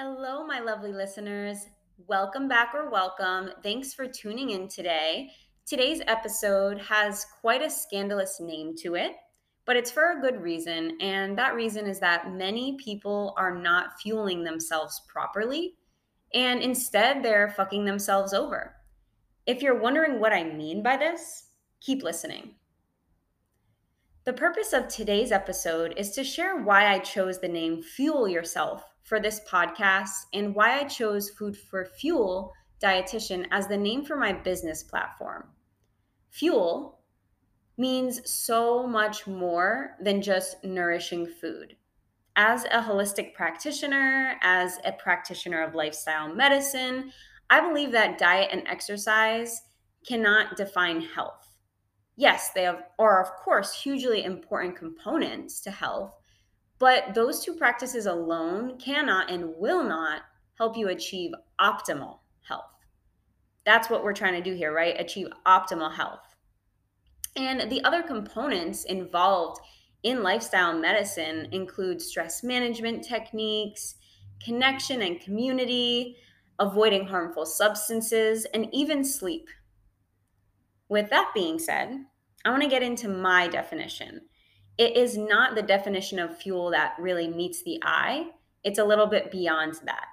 Hello, my lovely listeners. Welcome back or welcome. Thanks for tuning in today. Today's episode has quite a scandalous name to it, but it's for a good reason. And that reason is that many people are not fueling themselves properly, and instead they're fucking themselves over. If you're wondering what I mean by this, keep listening. The purpose of today's episode is to share why I chose the name Fuel Yourself for this podcast and why I chose Food for Fuel Dietitian as the name for my business platform. Fuel means so much more than just nourishing food. As a holistic practitioner, as a practitioner of lifestyle medicine, I believe that diet and exercise cannot define health. Yes, they have, are, of course, hugely important components to health, but those two practices alone cannot and will not help you achieve optimal health. That's what we're trying to do here, right? Achieve optimal health. And the other components involved in lifestyle medicine include stress management techniques, connection and community, avoiding harmful substances, and even sleep. With that being said, I want to get into my definition it is not the definition of fuel that really meets the eye. It's a little bit beyond that.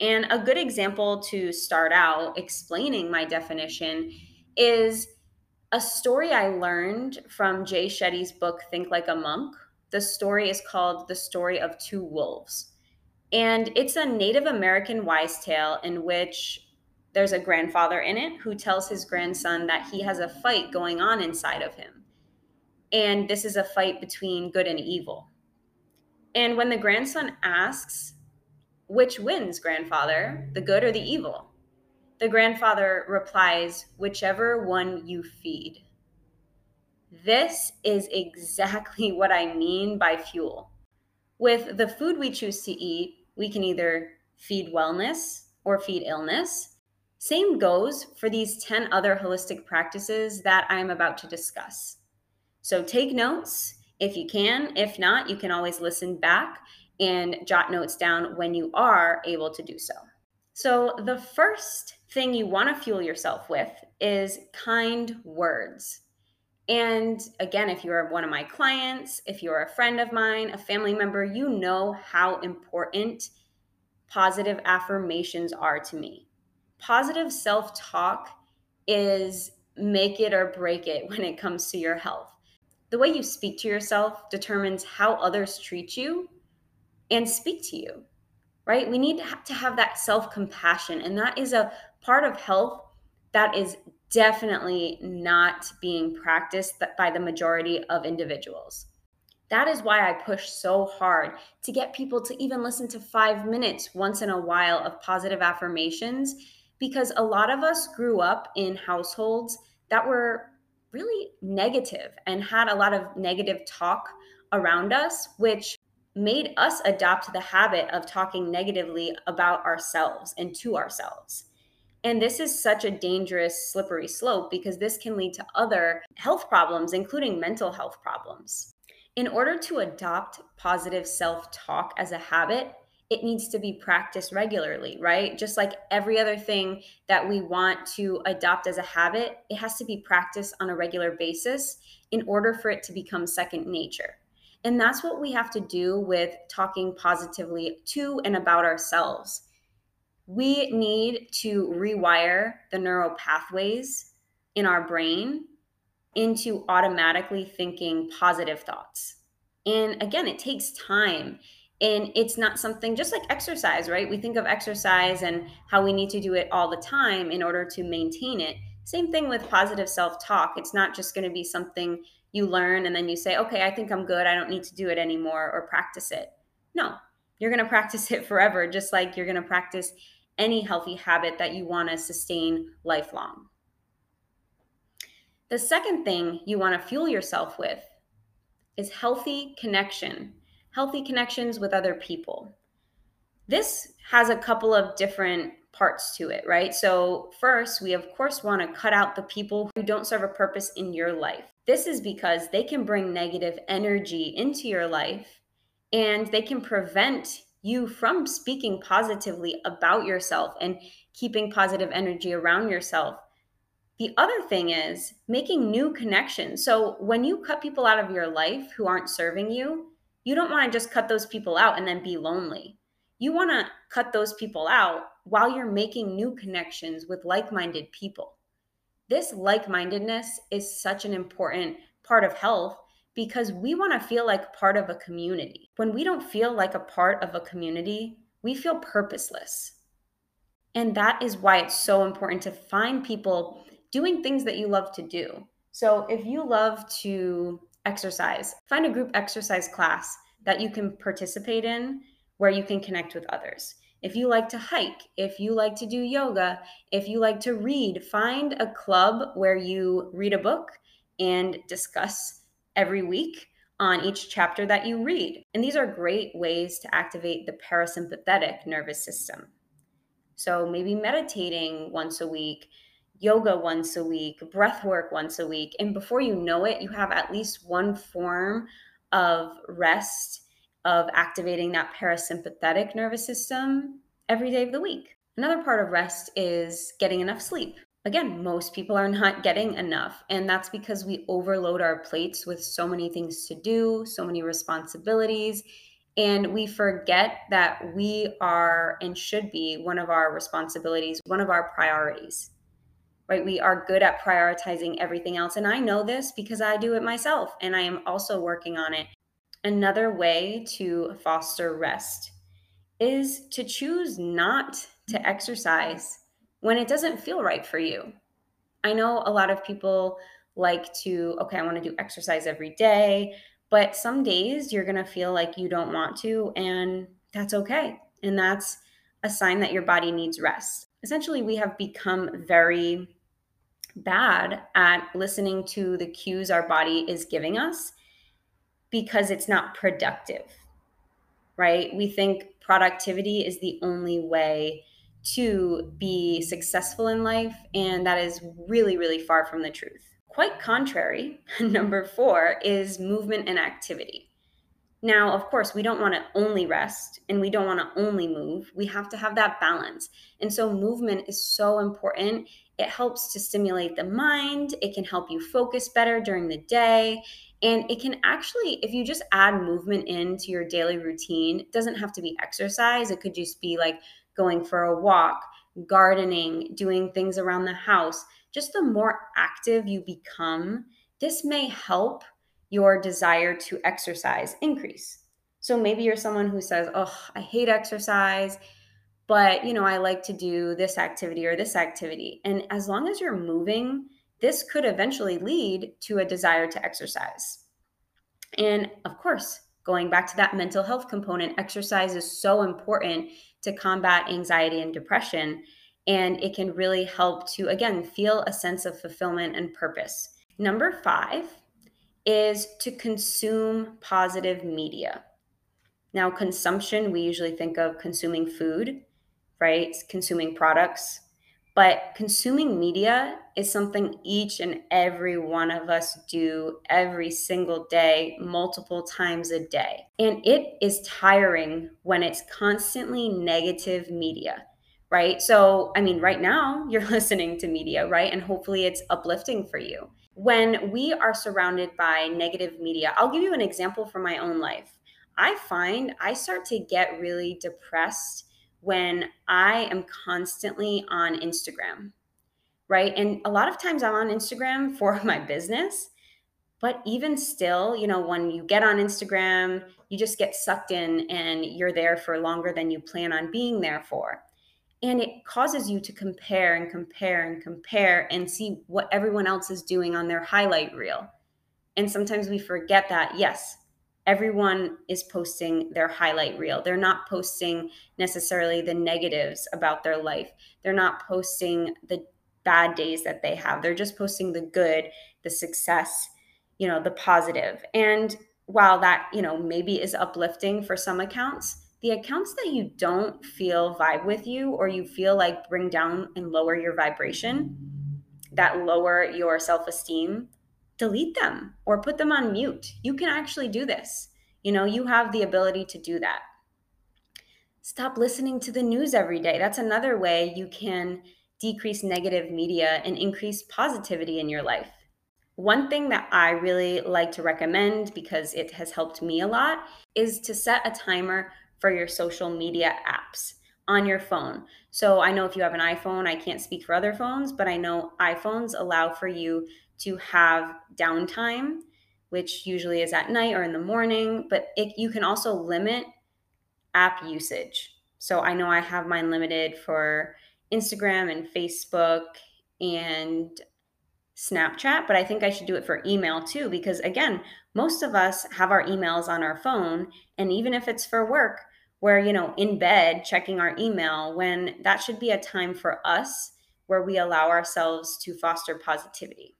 And a good example to start out explaining my definition is a story I learned from Jay Shetty's book, Think Like a Monk. The story is called The Story of Two Wolves. And it's a Native American wise tale in which there's a grandfather in it who tells his grandson that he has a fight going on inside of him and this is a fight between good and evil. And when the grandson asks, Which wins, grandfather, the good or the evil? The grandfather replies, Whichever one you feed. This is exactly what I mean by fuel. With the food we choose to eat, we can either feed wellness or feed illness. Same goes for these 10 other holistic practices that I'm about to discuss. So take notes if you can. If not, you can always listen back and jot notes down when you are able to do so. So, the first thing you want to fuel yourself with is kind words. And again, if you're one of my clients, if you're a friend of mine, a family member, you know how important positive affirmations are to me. Positive self talk is make it or break it when it comes to your health the way you speak to yourself determines how others treat you and speak to you, right? We need to have that self compassion. And that is a part of health that is definitely not being practiced by the majority of individuals. That is why I push so hard to get people to even listen to five minutes once in a while of positive affirmations because a lot of us grew up in households that were really negative and had a lot of negative talk around us, which made us adopt the habit of talking negatively about ourselves and to ourselves. And this is such a dangerous, slippery slope because this can lead to other health problems, including mental health problems. In order to adopt positive self talk as a habit, it needs to be practiced regularly, right? Just like every other thing that we want to adopt as a habit, it has to be practiced on a regular basis in order for it to become second nature. And that's what we have to do with talking positively to and about ourselves. We need to rewire the neural pathways in our brain into automatically thinking positive thoughts. And again, it takes time and it's not something just like exercise right? We think of exercise and how we need to do it all the time in order to maintain it. Same thing with positive self-talk. It's not just going to be something you learn and then you say okay i think i'm good. I don't need to do it anymore or practice it. No you're going to practice it forever just like you're going to practice any healthy habit that you want to sustain lifelong. The second thing you want to fuel yourself with is healthy connection healthy connections with other people. This has a couple of different parts to it, right? So, first, we of course want to cut out the people who don't serve a purpose in your life. This is because they can bring negative energy into your life and they can prevent you from speaking positively about yourself and keeping positive energy around yourself. The other thing is making new connections. So when you cut people out of your life who aren't serving you, you don't want to just cut those people out and then be lonely. You want to cut those people out while you're making new connections with like minded people. This like mindedness is such an important part of health because we want to feel like part of a community. When we don't feel like a part of a community, we feel purposeless. And that is why it's so important to find people doing things that you love to do. So if you love to exercise, find a group exercise class that you can participate in where you can connect with others. If you like to hike, if you like to do yoga, if you like to read, find a club where you read a book and discuss every week on each chapter that you read. And these are great ways to activate the parasympathetic nervous system. So maybe meditating once a week, yoga once a week, breath work once a week. And before you know it, you have at least one form of rest, of activating that parasympathetic nervous system every day of the week. Another part of rest is getting enough sleep again, most people are not getting enough. And that's because we overload our plates with so many things to do, so many responsibilities. And we forget that we are and should be one of our responsibilities, one of our priorities, right? We are good at prioritizing everything else. And I know this because I do it myself and I am also working on it. Another way to foster rest is to choose not to exercise when it doesn't feel right for you. I know a lot of people like to, okay, I want to do exercise every day, but some days you're going to feel like you don't want to, and that's okay. And that's a sign that your body needs rest. Essentially, we have become very bad at listening to the cues our body is giving us because it's not productive, right? We think productivity is the only way to be successful in life. And that is really, really far from the truth. Quite contrary, number four is movement and activity. Now, of course, we don't want to only rest and we don't want to only move. We have to have that balance. And so, movement is so important. It helps to stimulate the mind, it can help you focus better during the day. And it can actually, if you just add movement into your daily routine, it doesn't have to be exercise. It could just be like going for a walk, gardening, doing things around the house, just the more active you become, this may help your desire to exercise increase. So maybe you're someone who says, "Oh, I hate exercise, but you know, I like to do this activity or this activity." And as long as you're moving, this could eventually lead to a desire to exercise. And of course, going back to that mental health component, exercise is so important to combat anxiety and depression. And it can really help to, again, feel a sense of fulfillment and purpose. Number five is to consume positive media. Now, consumption, we usually think of consuming food, right? Consuming products. But consuming media is something each and every one of us do every single day, multiple times a day. And it is tiring when it's constantly negative media, right? So, I mean, right now you're listening to media, right? And hopefully it's uplifting for you. When we are surrounded by negative media, I'll give you an example from my own life. I find I start to get really depressed when I am constantly on Instagram, right? And a lot of times I'm on Instagram for my business. But even still, you know, when you get on Instagram, you just get sucked in and you're there for longer than you plan on being there for. And it causes you to compare and compare and compare and see what everyone else is doing on their highlight reel. And sometimes we forget that, yes, everyone is posting their highlight reel. They're not posting necessarily the negatives about their life. They're not posting the bad days that they have. They're just posting the good, the success, you know, the positive. And while that, you know, maybe is uplifting for some accounts, the accounts that you don't feel vibe with you or you feel like bring down and lower your vibration, that lower your self esteem, delete them or put them on mute. You can actually do this. You know, you have the ability to do that. Stop listening to the news every day. That's another way you can decrease negative media and increase positivity in your life. One thing that I really like to recommend because it has helped me a lot is to set a timer for your social media apps on your phone. So I know if you have an iPhone, I can't speak for other phones, but I know iPhones allow for you to have downtime, which usually is at night or in the morning, but it, you can also limit app usage. So I know I have mine limited for Instagram and Facebook and Snapchat, but I think I should do it for email too, because again, most of us have our emails on our phone. And even if it's for work, we're, you know, in bed checking our email when that should be a time for us where we allow ourselves to foster positivity,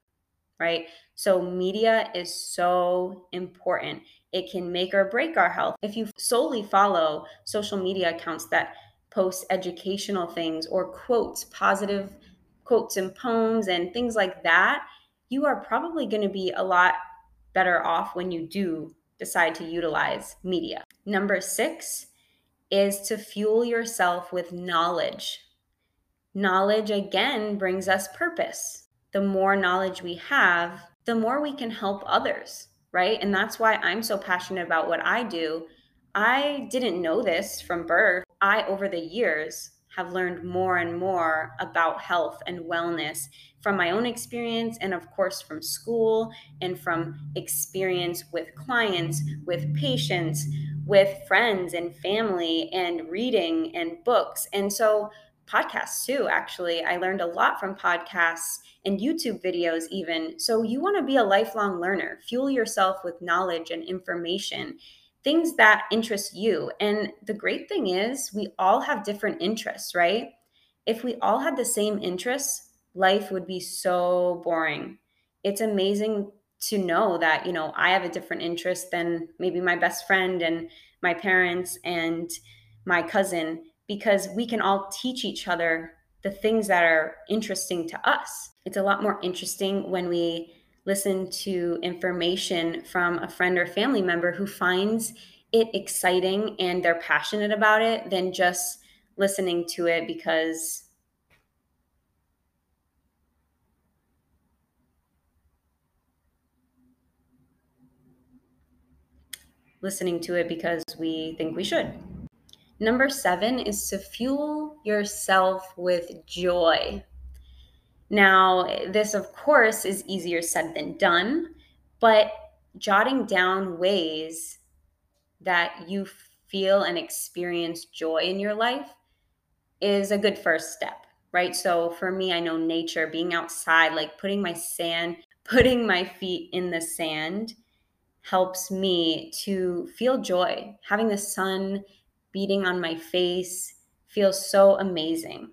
right? So, media is so important. It can make or break our health. If you solely follow social media accounts that post educational things or quotes, positive quotes and poems and things like that, you are probably going to be a lot better off when you do decide to utilize media. Number six is to fuel yourself with knowledge. Knowledge, again, brings us purpose. The more knowledge we have, the more we can help others, right? And that's why I'm so passionate about what I do. I didn't know this from birth. I, over the years, have learned more and more about health and wellness from my own experience and of course from school and from experience with clients with patients with friends and family and reading and books and so podcasts too actually i learned a lot from podcasts and youtube videos even so you want to be a lifelong learner fuel yourself with knowledge and information things that interest you. And the great thing is, we all have different interests, right? If we all had the same interests, life would be so boring. It's amazing to know that, you know, I have a different interest than maybe my best friend and my parents and my cousin because we can all teach each other the things that are interesting to us. It's a lot more interesting when we listen to information from a friend or family member who finds it exciting and they're passionate about it than just listening to it because listening to it because we think we should. Number seven is to fuel yourself with joy. Now, this, of course, is easier said than done, but jotting down ways that you feel and experience joy in your life is a good first step, right? So for me, I know nature, being outside, like putting my sand, putting my feet in the sand helps me to feel joy. Having the sun beating on my face feels so amazing.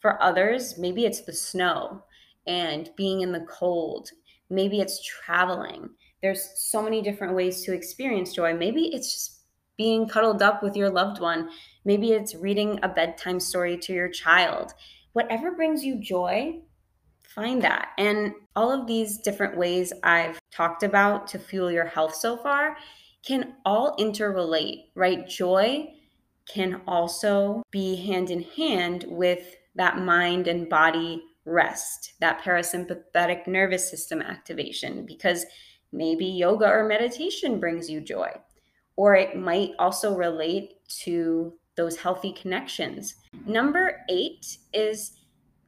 For others, maybe it's the snow and being in the cold. Maybe it's traveling. There's so many different ways to experience joy. Maybe it's just being cuddled up with your loved one. Maybe it's reading a bedtime story to your child. Whatever brings you joy, find that. And all of these different ways I've talked about to fuel your health so far can all interrelate, right? Joy can also be hand in hand with that mind and body rest, that parasympathetic nervous system activation, because maybe yoga or meditation brings you joy. Or it might also relate to those healthy connections. Number eight is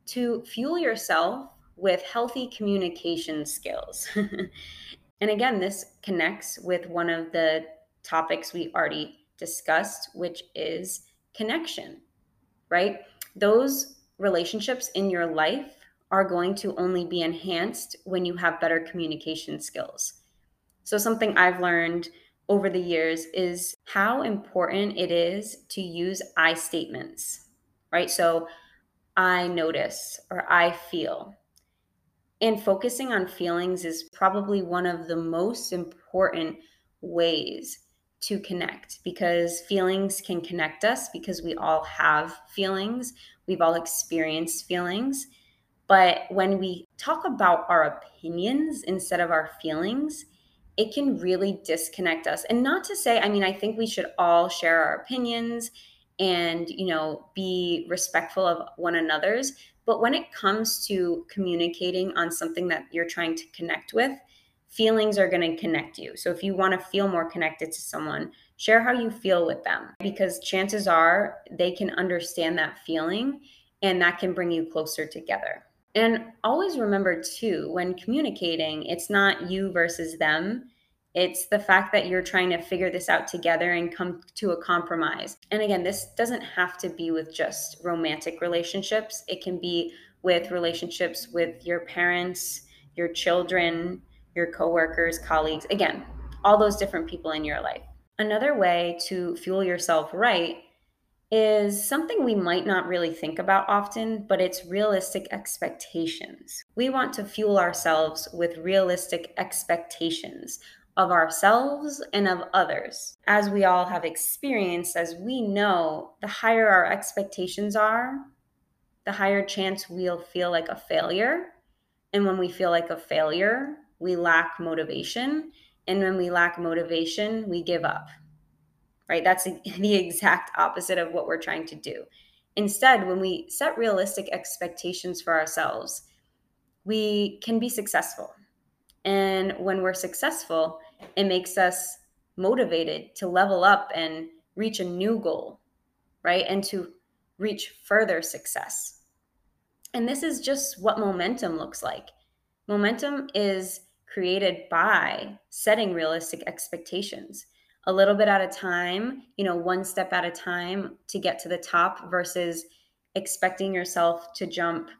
to fuel yourself with healthy communication skills. and again, this connects with one of the topics we already discussed, which is connection, right? Those relationships in your life are going to only be enhanced when you have better communication skills. So, something I've learned over the years is how important it is to use I statements, right? So, I notice or I feel. And focusing on feelings is probably one of the most important ways to connect because feelings can connect us because we all have feelings. We've all experienced feelings. But when we talk about our opinions instead of our feelings, it can really disconnect us. And not to say, I mean, I think we should all share our opinions and you know be respectful of one another's but when it comes to communicating on something that you're trying to connect with feelings are going to connect you. So if you want to feel more connected to someone share how you feel with them because chances are they can understand that feeling and that can bring you closer together. And always remember too when communicating it's not you versus them it's the fact that you're trying to figure this out together and come to a compromise. And again, this doesn't have to be with just romantic relationships, it can be with relationships with your parents, your children, your coworkers, colleagues. Again, all those different people in your life. Another way to fuel yourself right is something we might not really think about often, but it's realistic expectations. We want to fuel ourselves with realistic expectations of ourselves and of others. As we all have experienced, as we know, the higher our expectations are, the higher chance we'll feel like a failure. And when we feel like a failure, we lack motivation. And when we lack motivation, we give up. Right? That's the exact opposite of what we're trying to do. Instead, when we set realistic expectations for ourselves, we can be successful and when we're successful, it makes us motivated to level up and reach a new goal, right? And to reach further success. And this is just what momentum looks like. Momentum is created by setting realistic expectations a little bit at a time, you know, one step at a time to get to the top versus expecting yourself to jump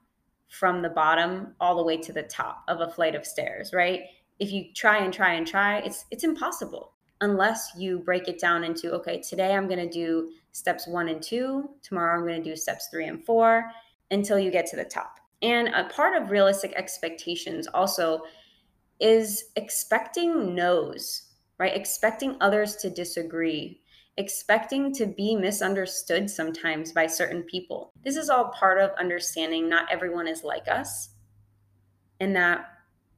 from the bottom all the way to the top of a flight of stairs, right? If you try and try and try, it's it's impossible unless you break it down into okay, today I'm going to do steps 1 and 2, tomorrow I'm going to do steps 3 and 4 until you get to the top. And a part of realistic expectations also is expecting no's, right? Expecting others to disagree expecting to be misunderstood sometimes by certain people. This is all part of understanding not everyone is like us and that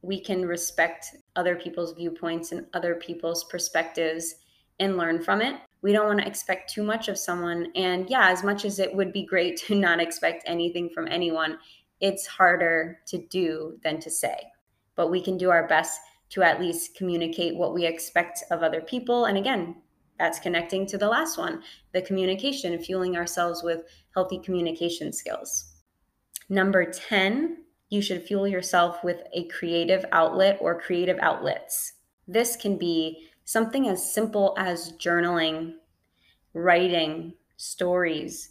we can respect other people's viewpoints and other people's perspectives and learn from it. We don't want to expect too much of someone. And yeah, as much as it would be great to not expect anything from anyone, it's harder to do than to say. But we can do our best to at least communicate what we expect of other people. And again, that's connecting to the last one the communication, fueling ourselves with healthy communication skills. Number 10, you should fuel yourself with a creative outlet or creative outlets. This can be something as simple as journaling, writing stories,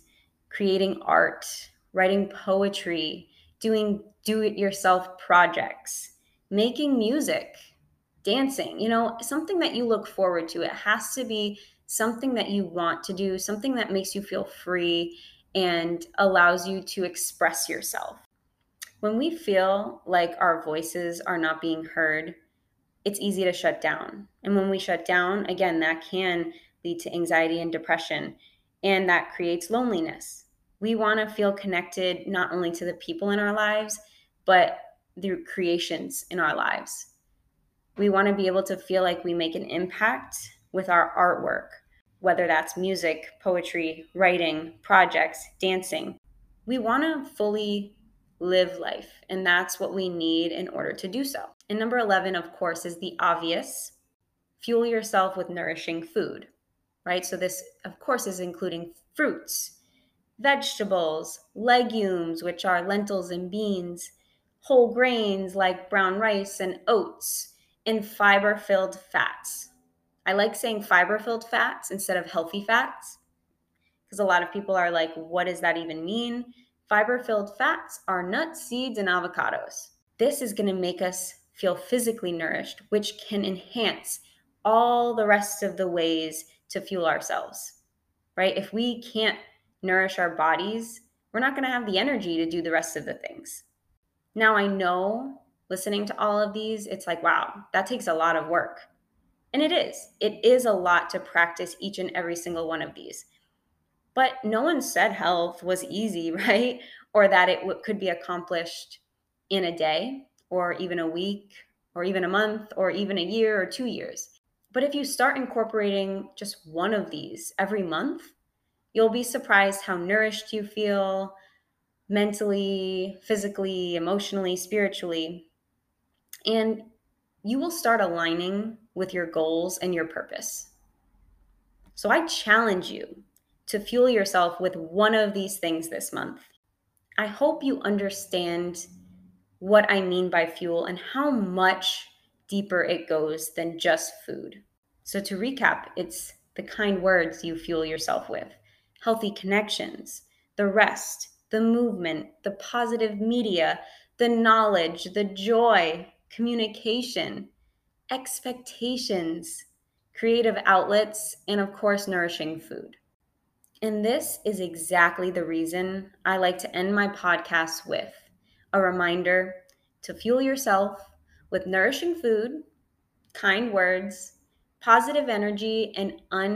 creating art, writing poetry, doing do it yourself projects, making music, dancing, you know, something that you look forward to. It has to be something that you want to do, something that makes you feel free and allows you to express yourself. When we feel like our voices are not being heard, it's easy to shut down. And when we shut down, again, that can lead to anxiety and depression, and that creates loneliness. We want to feel connected not only to the people in our lives, but the creations in our lives. We want to be able to feel like we make an impact with our artwork, whether that's music, poetry, writing, projects, dancing. We want to fully live life, and that's what we need in order to do so. And number 11, of course, is the obvious fuel yourself with nourishing food, right? So, this, of course, is including fruits, vegetables, legumes, which are lentils and beans, whole grains like brown rice and oats and fiber filled fats. I like saying fiber filled fats instead of healthy fats because a lot of people are like, what does that even mean? Fiber filled fats are nuts, seeds, and avocados. This is going to make us feel physically nourished, which can enhance all the rest of the ways to fuel ourselves, right? If we can't nourish our bodies, we're not going to have the energy to do the rest of the things. Now, I know listening to all of these, it's like, wow, that takes a lot of work. And it is. It is a lot to practice each and every single one of these. But no one said health was easy, right? Or that it w- could be accomplished in a day, or even a week, or even a month, or even a year or two years. But if you start incorporating just one of these every month, You'll be surprised how nourished you feel mentally, physically, emotionally, spiritually. And you will start aligning with your goals and your purpose. So I challenge you to fuel yourself with one of these things this month. I hope you understand what I mean by fuel and how much deeper it goes than just food. So, to recap, it's the kind words you fuel yourself with, healthy connections, the rest, the movement, the positive media, the knowledge, the joy, communication, expectations, creative outlets, and of course, nourishing food. And this is exactly the reason I like to end my podcast with a reminder to fuel yourself with nourishing food, kind words, positive energy, and un